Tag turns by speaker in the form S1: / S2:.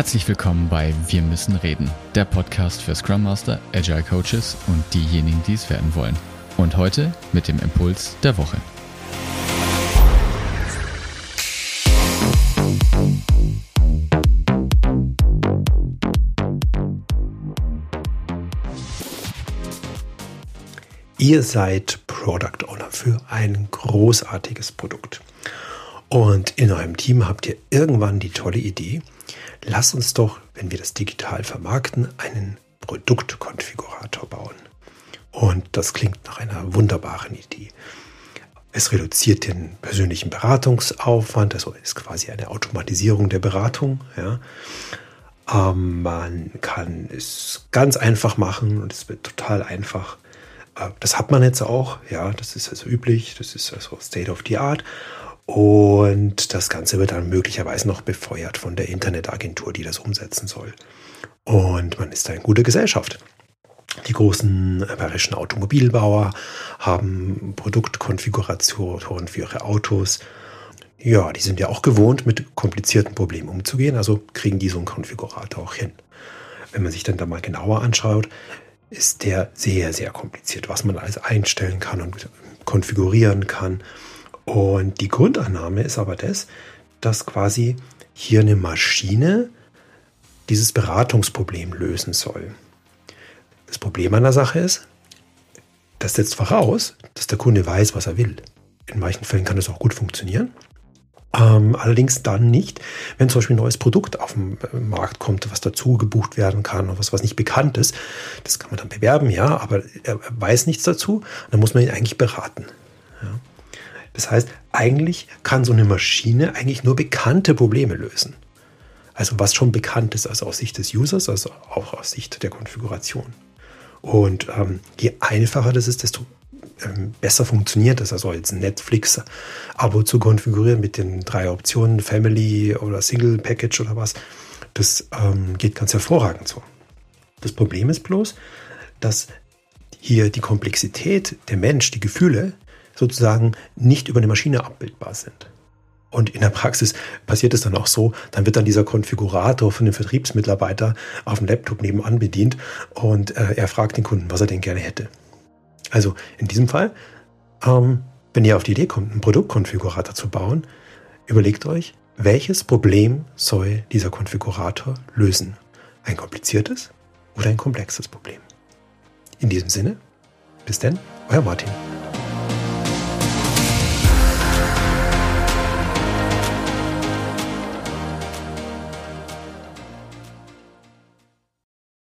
S1: Herzlich willkommen bei Wir müssen reden, der Podcast für Scrum Master, Agile Coaches und diejenigen, die es werden wollen. Und heute mit dem Impuls der Woche.
S2: Ihr seid Product Owner für ein großartiges Produkt. Und in eurem Team habt ihr irgendwann die tolle Idee, lasst uns doch, wenn wir das digital vermarkten, einen Produktkonfigurator bauen. Und das klingt nach einer wunderbaren Idee. Es reduziert den persönlichen Beratungsaufwand, also ist quasi eine Automatisierung der Beratung. Ja. Ähm, man kann es ganz einfach machen und es wird total einfach. Äh, das hat man jetzt auch, ja, das ist also üblich, das ist also State of the Art. Und das Ganze wird dann möglicherweise noch befeuert von der Internetagentur, die das umsetzen soll. Und man ist da in guter Gesellschaft. Die großen bayerischen Automobilbauer haben Produktkonfiguratoren für ihre Autos. Ja, die sind ja auch gewohnt, mit komplizierten Problemen umzugehen, also kriegen die so einen Konfigurator auch hin. Wenn man sich dann da mal genauer anschaut, ist der sehr, sehr kompliziert, was man alles einstellen kann und konfigurieren kann. Und die Grundannahme ist aber das, dass quasi hier eine Maschine dieses Beratungsproblem lösen soll. Das Problem an der Sache ist, das setzt voraus, dass der Kunde weiß, was er will. In manchen Fällen kann das auch gut funktionieren. Ähm, allerdings dann nicht, wenn zum Beispiel ein neues Produkt auf den äh, Markt kommt, was dazu gebucht werden kann oder was, was nicht bekannt ist. Das kann man dann bewerben, ja, aber er weiß nichts dazu. Dann muss man ihn eigentlich beraten. Ja. Das heißt, eigentlich kann so eine Maschine eigentlich nur bekannte Probleme lösen. Also was schon bekannt ist, also aus Sicht des Users, also auch aus Sicht der Konfiguration. Und ähm, je einfacher das ist, desto ähm, besser funktioniert das. Also jetzt ein Netflix-Abo zu konfigurieren mit den drei Optionen, Family oder Single Package oder was, das ähm, geht ganz hervorragend so. Das Problem ist bloß, dass hier die Komplexität der Mensch, die Gefühle, sozusagen nicht über eine Maschine abbildbar sind. Und in der Praxis passiert es dann auch so, dann wird dann dieser Konfigurator von dem Vertriebsmitarbeiter auf dem Laptop nebenan bedient und äh, er fragt den Kunden, was er denn gerne hätte. Also in diesem Fall, ähm, wenn ihr auf die Idee kommt, einen Produktkonfigurator zu bauen, überlegt euch, welches Problem soll dieser Konfigurator lösen? Ein kompliziertes oder ein komplexes Problem? In diesem Sinne, bis denn, euer Martin.